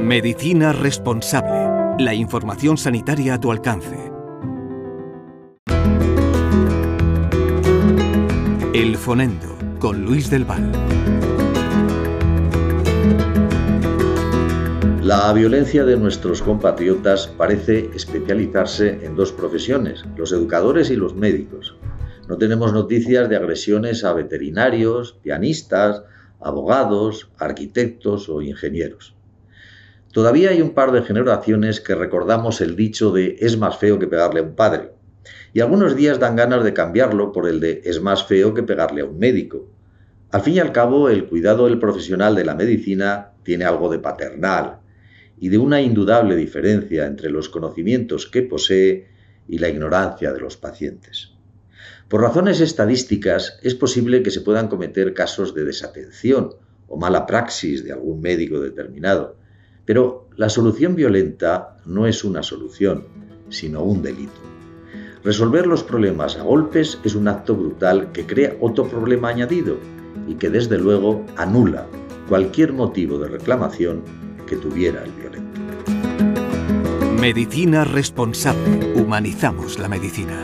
Medicina responsable. La información sanitaria a tu alcance. El Fonendo con Luis del Val. La violencia de nuestros compatriotas parece especializarse en dos profesiones, los educadores y los médicos. No tenemos noticias de agresiones a veterinarios, pianistas, abogados, arquitectos o ingenieros. Todavía hay un par de generaciones que recordamos el dicho de es más feo que pegarle a un padre. Y algunos días dan ganas de cambiarlo por el de es más feo que pegarle a un médico. Al fin y al cabo, el cuidado del profesional de la medicina tiene algo de paternal y de una indudable diferencia entre los conocimientos que posee y la ignorancia de los pacientes. Por razones estadísticas, es posible que se puedan cometer casos de desatención o mala praxis de algún médico determinado, pero la solución violenta no es una solución, sino un delito. Resolver los problemas a golpes es un acto brutal que crea otro problema añadido y que desde luego anula cualquier motivo de reclamación que tuviera el violento. Medicina responsable. Humanizamos la medicina.